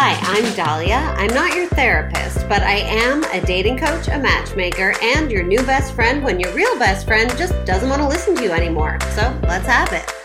Hi, I'm Dahlia. I'm not your therapist, but I am a dating coach, a matchmaker, and your new best friend when your real best friend just doesn't want to listen to you anymore. So let's have it.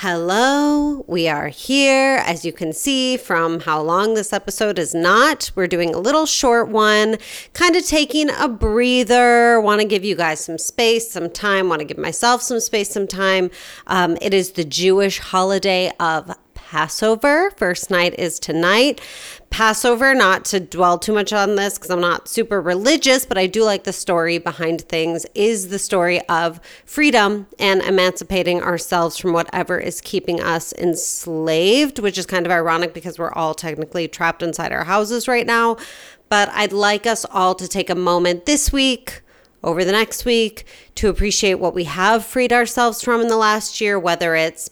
Hello, we are here. As you can see from how long this episode is not, we're doing a little short one, kind of taking a breather. Want to give you guys some space, some time, want to give myself some space, some time. Um, it is the Jewish holiday of Passover. First night is tonight. Passover, not to dwell too much on this because I'm not super religious, but I do like the story behind things, is the story of freedom and emancipating ourselves from whatever is keeping us enslaved, which is kind of ironic because we're all technically trapped inside our houses right now. But I'd like us all to take a moment this week over the next week to appreciate what we have freed ourselves from in the last year, whether it's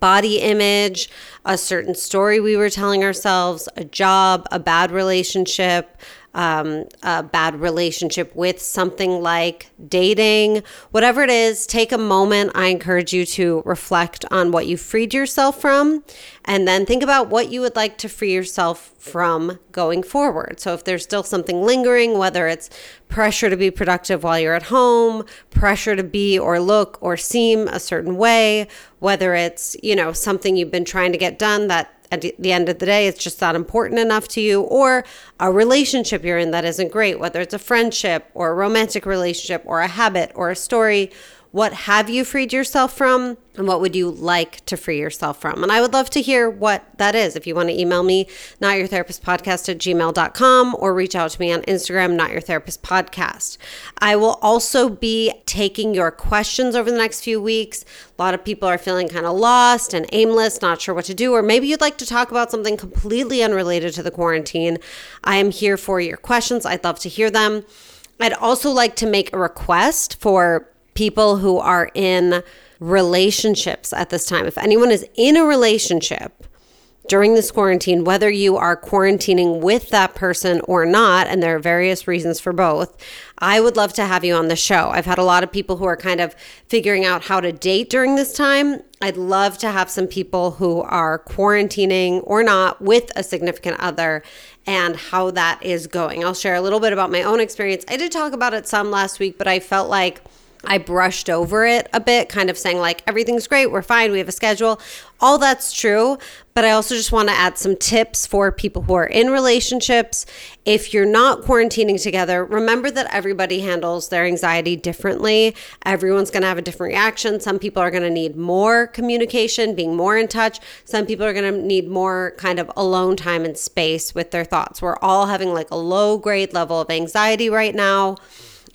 body image, a certain story we were telling ourselves, a job, a bad relationship, um, a bad relationship with something like dating, whatever it is, take a moment. I encourage you to reflect on what you freed yourself from and then think about what you would like to free yourself from going forward. So if there's still something lingering, whether it's pressure to be productive while you're at home, pressure to be or look or seem a certain way, whether it's, you know, something you've been trying to get done that at the end of the day, it's just not important enough to you, or a relationship you're in that isn't great, whether it's a friendship or a romantic relationship or a habit or a story what have you freed yourself from? And what would you like to free yourself from? And I would love to hear what that is. If you want to email me, notyourtherapistpodcast at gmail.com or reach out to me on Instagram, not your therapist podcast. I will also be taking your questions over the next few weeks. A lot of people are feeling kind of lost and aimless, not sure what to do, or maybe you'd like to talk about something completely unrelated to the quarantine. I am here for your questions. I'd love to hear them. I'd also like to make a request for people who are in relationships at this time. If anyone is in a relationship during this quarantine, whether you are quarantining with that person or not, and there are various reasons for both, I would love to have you on the show. I've had a lot of people who are kind of figuring out how to date during this time. I'd love to have some people who are quarantining or not with a significant other and how that is going. I'll share a little bit about my own experience. I did talk about it some last week, but I felt like I brushed over it a bit, kind of saying, like, everything's great, we're fine, we have a schedule. All that's true. But I also just want to add some tips for people who are in relationships. If you're not quarantining together, remember that everybody handles their anxiety differently. Everyone's going to have a different reaction. Some people are going to need more communication, being more in touch. Some people are going to need more kind of alone time and space with their thoughts. We're all having like a low grade level of anxiety right now.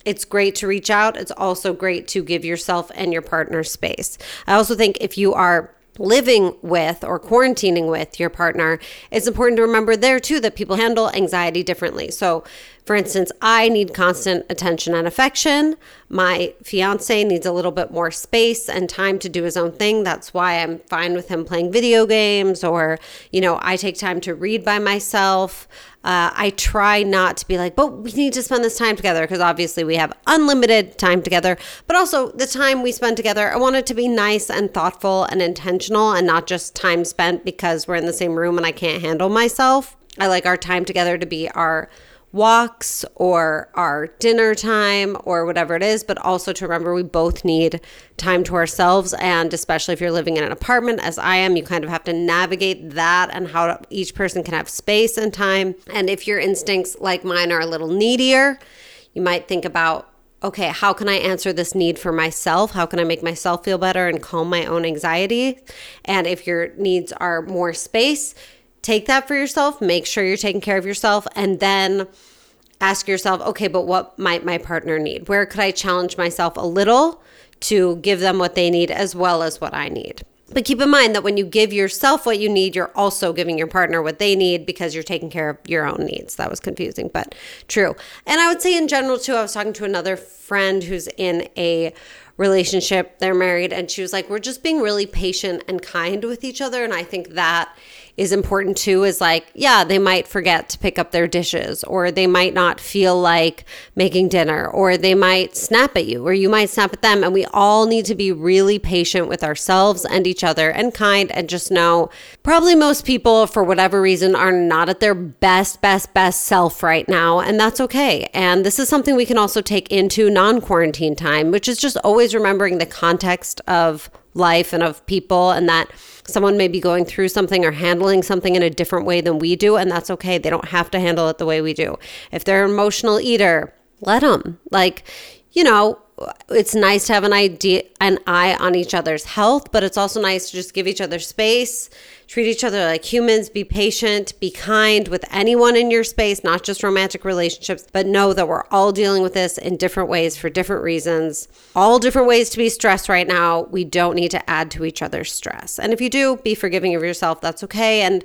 It's great to reach out. It's also great to give yourself and your partner space. I also think if you are living with or quarantining with your partner, it's important to remember there too that people handle anxiety differently. So, for instance, I need constant attention and affection. My fiance needs a little bit more space and time to do his own thing. That's why I'm fine with him playing video games or, you know, I take time to read by myself. Uh, I try not to be like, but we need to spend this time together because obviously we have unlimited time together. But also, the time we spend together, I want it to be nice and thoughtful and intentional and not just time spent because we're in the same room and I can't handle myself. I like our time together to be our walks or our dinner time or whatever it is, but also to remember we both need time to ourselves. And especially if you're living in an apartment, as I am, you kind of have to navigate that and how each person can have space and time. And if your instincts, like mine, are a little needier, you might think about okay, how can I answer this need for myself? How can I make myself feel better and calm my own anxiety? And if your needs are more space, take that for yourself, make sure you're taking care of yourself, and then ask yourself, okay, but what might my partner need? Where could I challenge myself a little to give them what they need as well as what I need? But keep in mind that when you give yourself what you need, you're also giving your partner what they need because you're taking care of your own needs. That was confusing, but true. And I would say in general, too, I was talking to another friend who's in a relationship. They're married. And she was like, we're just being really patient and kind with each other. And I think that is important too is like, yeah, they might forget to pick up their dishes, or they might not feel like making dinner, or they might snap at you, or you might snap at them. And we all need to be really patient with ourselves and each other and kind and just know probably most people, for whatever reason, are not at their best, best, best self right now. And that's okay. And this is something we can also take into non quarantine time, which is just always remembering the context of life and of people and that someone may be going through something or handling something in a different way than we do and that's okay. They don't have to handle it the way we do. If they're an emotional eater let them like you know it's nice to have an idea an eye on each other's health but it's also nice to just give each other space treat each other like humans be patient be kind with anyone in your space not just romantic relationships but know that we're all dealing with this in different ways for different reasons. All different ways to be stressed right now. We don't need to add to each other's stress. And if you do be forgiving of yourself. That's okay. And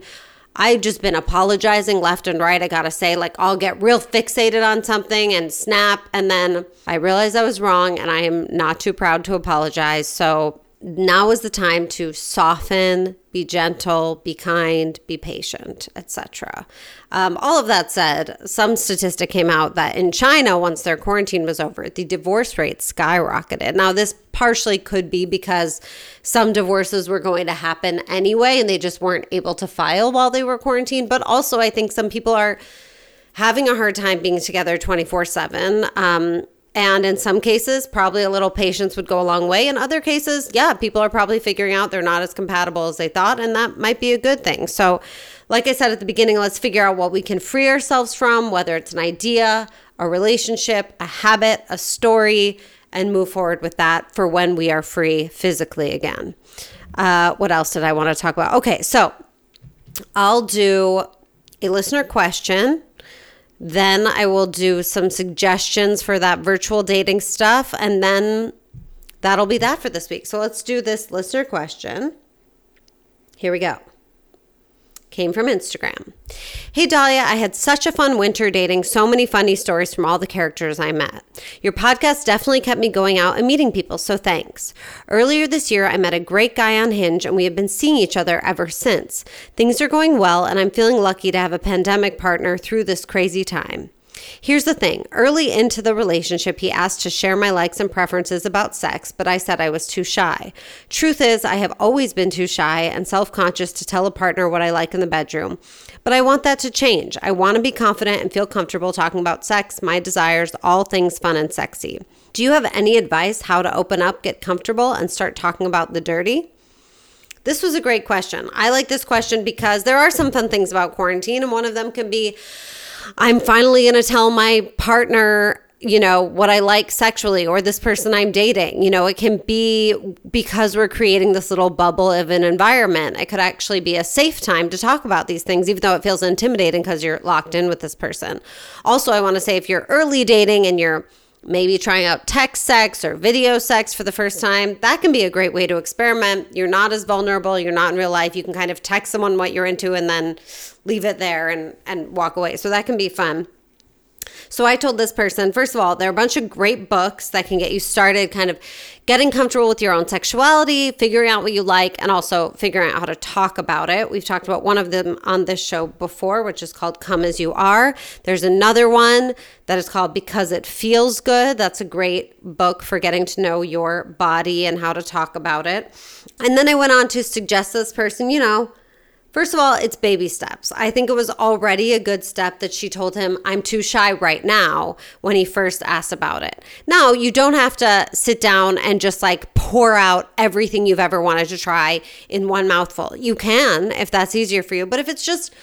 I've just been apologizing left and right. I gotta say, like, I'll get real fixated on something and snap, and then I realize I was wrong, and I am not too proud to apologize. So now is the time to soften, be gentle, be kind, be patient, etc. Um, all of that said, some statistic came out that in China, once their quarantine was over, the divorce rate skyrocketed. Now, this partially could be because some divorces were going to happen anyway, and they just weren't able to file while they were quarantined. But also, I think some people are having a hard time being together 24 um, 7 and in some cases, probably a little patience would go a long way. In other cases, yeah, people are probably figuring out they're not as compatible as they thought, and that might be a good thing. So, like I said at the beginning, let's figure out what we can free ourselves from, whether it's an idea, a relationship, a habit, a story, and move forward with that for when we are free physically again. Uh, what else did I want to talk about? Okay, so I'll do a listener question then I will do some suggestions for that virtual dating stuff. And then that'll be that for this week. So let's do this listener question. Here we go came from Instagram. Hey Dahlia, I had such a fun winter dating so many funny stories from all the characters I met. Your podcast definitely kept me going out and meeting people, so thanks. Earlier this year, I met a great guy on Hinge and we have been seeing each other ever since. Things are going well, and I'm feeling lucky to have a pandemic partner through this crazy time. Here's the thing early into the relationship, he asked to share my likes and preferences about sex, but I said I was too shy. Truth is, I have always been too shy and self conscious to tell a partner what I like in the bedroom. But I want that to change. I want to be confident and feel comfortable talking about sex, my desires, all things fun and sexy. Do you have any advice how to open up, get comfortable, and start talking about the dirty? This was a great question. I like this question because there are some fun things about quarantine, and one of them can be I'm finally going to tell my partner you know, what I like sexually or this person I'm dating. You know, it can be because we're creating this little bubble of an environment. It could actually be a safe time to talk about these things, even though it feels intimidating because you're locked in with this person. Also, I want to say if you're early dating and you're maybe trying out text sex or video sex for the first time, that can be a great way to experiment. You're not as vulnerable, you're not in real life. You can kind of text someone what you're into and then leave it there and and walk away. So that can be fun. So I told this person, first of all, there are a bunch of great books that can get you started kind of getting comfortable with your own sexuality, figuring out what you like, and also figuring out how to talk about it. We've talked about one of them on this show before, which is called Come As You Are. There's another one that is called Because It Feels Good. That's a great book for getting to know your body and how to talk about it. And then I went on to suggest this person, you know, First of all, it's baby steps. I think it was already a good step that she told him, I'm too shy right now when he first asked about it. Now, you don't have to sit down and just like pour out everything you've ever wanted to try in one mouthful. You can if that's easier for you. But if it's just,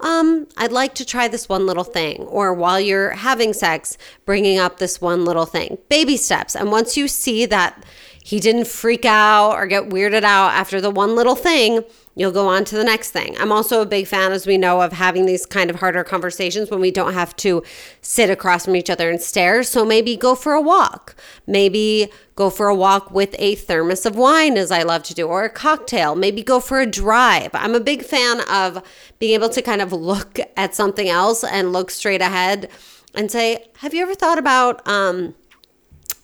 um, I'd like to try this one little thing, or while you're having sex, bringing up this one little thing, baby steps. And once you see that he didn't freak out or get weirded out after the one little thing, you'll go on to the next thing. I'm also a big fan, as we know, of having these kind of harder conversations when we don't have to sit across from each other and stare. So maybe go for a walk. Maybe go for a walk with a thermos of wine, as I love to do, or a cocktail. Maybe go for a drive. I'm a big fan of being able to kind of look at something else and look straight ahead and say, Have you ever thought about, um,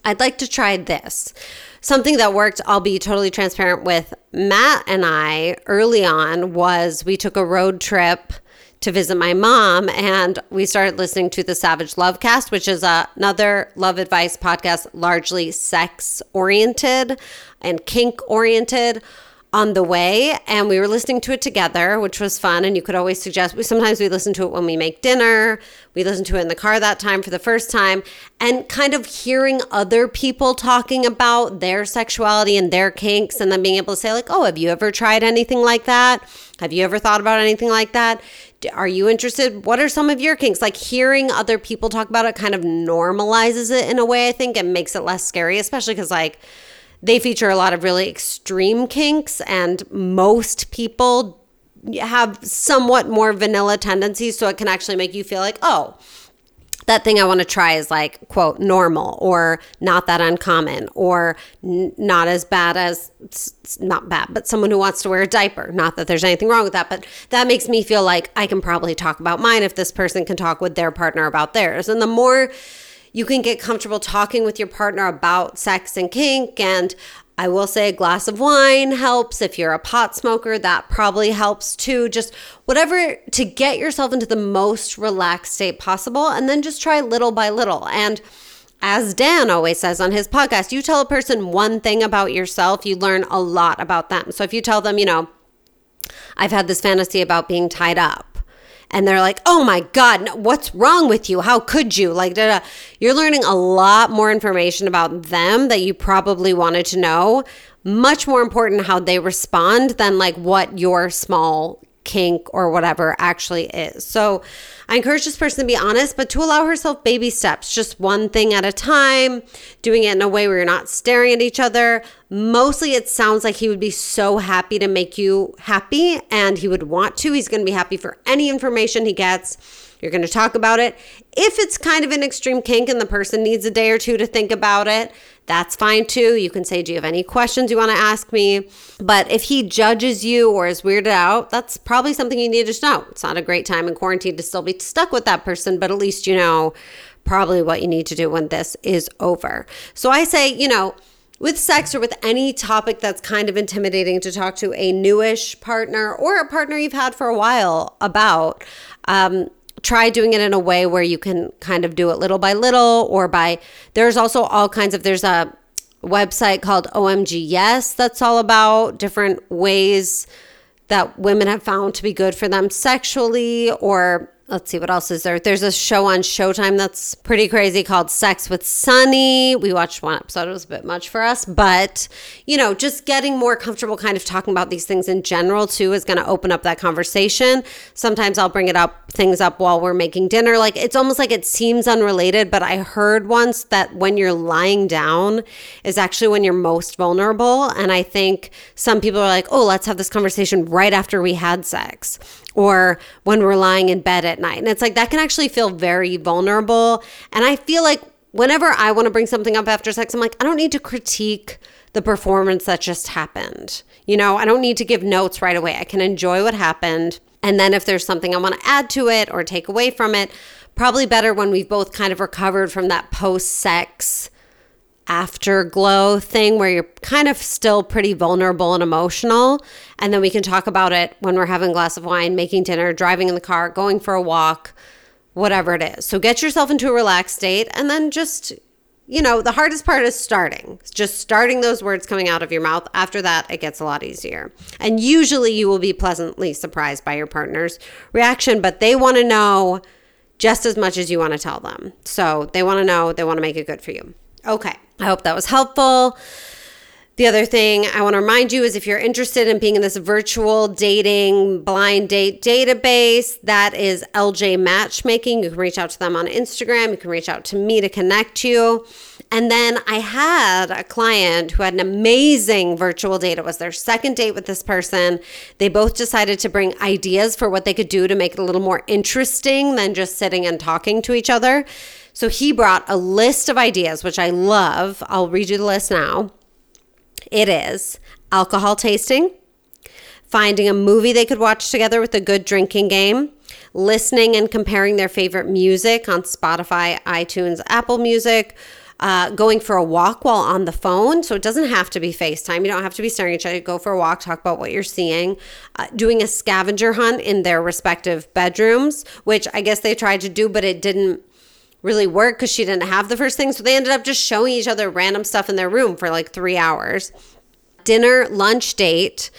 I'd like to try this. Something that worked, I'll be totally transparent with Matt and I early on was we took a road trip to visit my mom and we started listening to the Savage Lovecast, which is another love advice podcast largely sex oriented and kink oriented on the way and we were listening to it together which was fun and you could always suggest we sometimes we listen to it when we make dinner we listen to it in the car that time for the first time and kind of hearing other people talking about their sexuality and their kinks and then being able to say like oh have you ever tried anything like that? Have you ever thought about anything like that? Are you interested? What are some of your kinks? Like hearing other people talk about it kind of normalizes it in a way i think and makes it less scary especially because like they feature a lot of really extreme kinks, and most people have somewhat more vanilla tendencies. So it can actually make you feel like, oh, that thing I want to try is like, quote, normal or not that uncommon or n- not as bad as, not bad, but someone who wants to wear a diaper. Not that there's anything wrong with that, but that makes me feel like I can probably talk about mine if this person can talk with their partner about theirs. And the more you can get comfortable talking with your partner about sex and kink. And I will say a glass of wine helps. If you're a pot smoker, that probably helps too. Just whatever to get yourself into the most relaxed state possible. And then just try little by little. And as Dan always says on his podcast, you tell a person one thing about yourself, you learn a lot about them. So if you tell them, you know, I've had this fantasy about being tied up and they're like, "Oh my god, what's wrong with you? How could you?" Like da, da. you're learning a lot more information about them that you probably wanted to know. Much more important how they respond than like what your small kink or whatever actually is. So I encourage this person to be honest, but to allow herself baby steps, just one thing at a time, doing it in a way where you're not staring at each other. Mostly it sounds like he would be so happy to make you happy and he would want to. He's going to be happy for any information he gets. You're going to talk about it. If it's kind of an extreme kink and the person needs a day or two to think about it, that's fine too. You can say, Do you have any questions you want to ask me? But if he judges you or is weirded out, that's probably something you need to know. It's not a great time in quarantine to still be stuck with that person, but at least you know probably what you need to do when this is over. So I say, you know, with sex or with any topic that's kind of intimidating to talk to a newish partner or a partner you've had for a while about. Um, try doing it in a way where you can kind of do it little by little or by there's also all kinds of there's a website called OMGYes that's all about different ways that women have found to be good for them sexually or let's see what else is there. There's a show on Showtime that's pretty crazy called Sex with Sunny. We watched one episode, it was a bit much for us, but you know, just getting more comfortable kind of talking about these things in general too is going to open up that conversation. Sometimes I'll bring it up things up while we're making dinner. Like it's almost like it seems unrelated, but I heard once that when you're lying down is actually when you're most vulnerable, and I think some people are like, "Oh, let's have this conversation right after we had sex." or when we're lying in bed at night. And it's like that can actually feel very vulnerable. And I feel like whenever I want to bring something up after sex, I'm like, I don't need to critique the performance that just happened. You know, I don't need to give notes right away. I can enjoy what happened. And then if there's something I want to add to it or take away from it, probably better when we've both kind of recovered from that post sex afterglow thing where you're kind of still pretty vulnerable and emotional. And then we can talk about it when we're having a glass of wine, making dinner, driving in the car, going for a walk, whatever it is. So get yourself into a relaxed state and then just, you know, the hardest part is starting. just starting those words coming out of your mouth. After that, it gets a lot easier. And usually you will be pleasantly surprised by your partner's reaction, but they want to know just as much as you want to tell them. So they want to know, they want to make it good for you. Okay. I hope that was helpful. The other thing I want to remind you is if you're interested in being in this virtual dating blind date database, that is LJ Matchmaking. You can reach out to them on Instagram. You can reach out to me to connect you. And then I had a client who had an amazing virtual date. It was their second date with this person. They both decided to bring ideas for what they could do to make it a little more interesting than just sitting and talking to each other. So he brought a list of ideas, which I love. I'll read you the list now. It is alcohol tasting, finding a movie they could watch together with a good drinking game, listening and comparing their favorite music on Spotify, iTunes, Apple Music, uh, going for a walk while on the phone. So it doesn't have to be FaceTime. You don't have to be staring at each other. Go for a walk, talk about what you're seeing. Uh, doing a scavenger hunt in their respective bedrooms, which I guess they tried to do, but it didn't really work because she didn't have the first thing. So they ended up just showing each other random stuff in their room for like three hours. Dinner, lunch date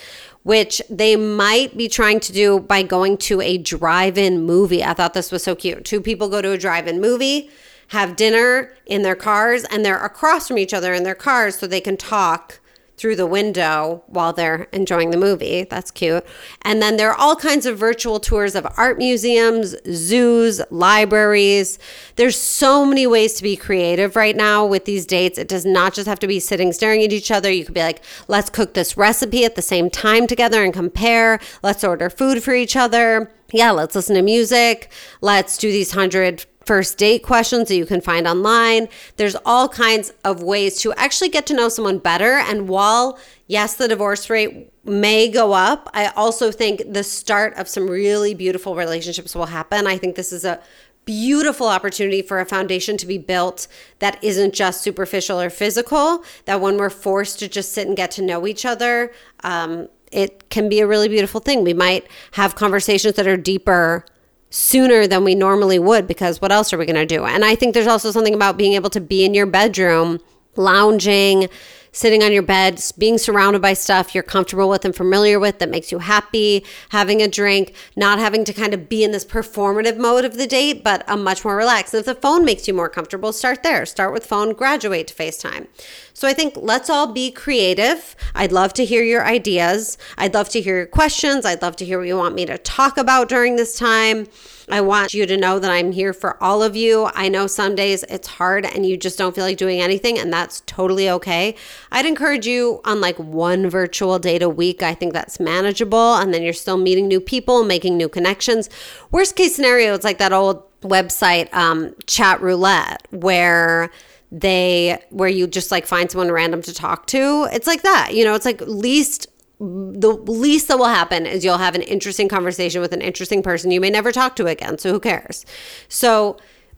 which they might be trying to do by going to a drive in movie. I thought this was so cute. Two people go to a drive in movie, have dinner in their cars, and they're across from each other in their cars so they can talk through the window while they're enjoying the movie. That's cute. And then there are all kinds of virtual tours of art museums, zoos, libraries. There's so many ways to be creative right now with these dates. It does not just have to be sitting staring at each other. You could be like, let's cook this recipe at the same time together and compare. Let's order food for each other. Yeah, let's listen to music. Let's do these 100 first date questions that you can find online. There's all kinds of ways to actually get to know someone better. And while, yes, the divorce rate may go up, I also think the start of some really beautiful relationships will happen. I think this is a beautiful opportunity for a foundation to be built that isn't just superficial or physical, that when we're forced to just sit and get to know each other, um, it can be a really beautiful thing. We might have conversations that are deeper sooner than we normally would because what else are we going to do? And I think there's also something about being able to be in your bedroom, lounging, sitting on your bed, being surrounded by stuff you're comfortable with and familiar with that makes you happy, having a drink, not having to kind of be in this performative mode of the date, but a much more relaxed. And if the phone makes you more comfortable, start there. Start with phone, graduate to FaceTime. So I think let's all be creative. I'd love to hear your ideas. I'd love to hear your questions. I'd love to hear what you want me to talk about during this time. I want you to know that I'm here for all of you. I know some days it's hard and you just don't feel like doing anything, and that's totally okay. I'd encourage you on like one virtual date a week. I think that's manageable. And then you're still meeting new people, making new connections. Worst case scenario, it's like that old website, um, Chatroulette, where they where you just like find someone random to talk to it's like that you know it's like least the least that will happen is you'll have an interesting conversation with an interesting person you may never talk to again. So who cares? So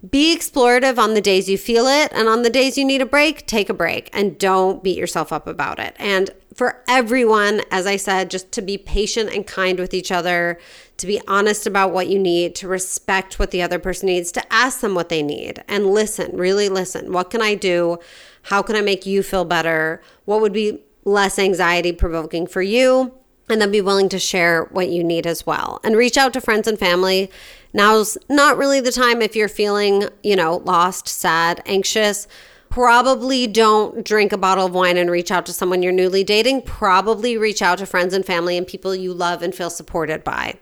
be explorative on the days you feel it. And on the days you need a break, take a break and don't beat yourself up about it. And for everyone, as I said, just to be patient and kind with each other, to be honest about what you need, to respect what the other person needs, to ask them what they need and listen, really listen. What can I do? How can I make you feel better? What would be less anxiety provoking for you. And then be willing to share what you need as well. And reach out to friends and family. Now's not really the time if you're feeling, you know, lost, sad, anxious. Probably don't drink a bottle of wine and reach out to someone you're newly dating. Probably reach out to friends and family and people you love and feel supported by.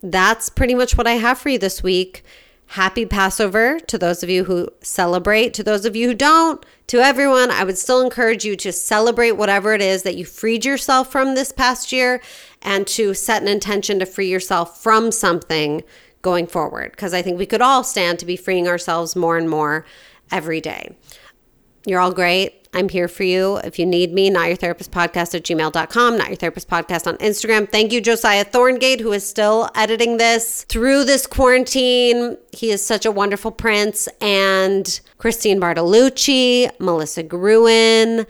That's pretty much what I have for you this week. Happy Passover to those of you who celebrate. To those of you who don't, to everyone, I would still encourage you to celebrate whatever it is that you freed yourself from this past year and to set an intention to free yourself from something going forward. Because I think we could all stand to be freeing ourselves more and more every day. You're all great. I'm here for you. If you need me, not your therapist podcast at gmail.com, not your therapist podcast on Instagram. Thank you, Josiah Thorngate, who is still editing this through this quarantine. He is such a wonderful prince. And Christine Bartolucci, Melissa Gruen,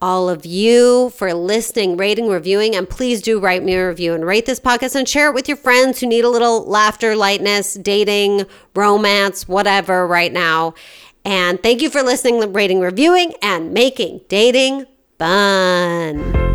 all of you for listening, rating, reviewing, and please do write me a review and rate this podcast and share it with your friends who need a little laughter, lightness, dating, romance, whatever right now. And thank you for listening, rating, reviewing, and making dating fun.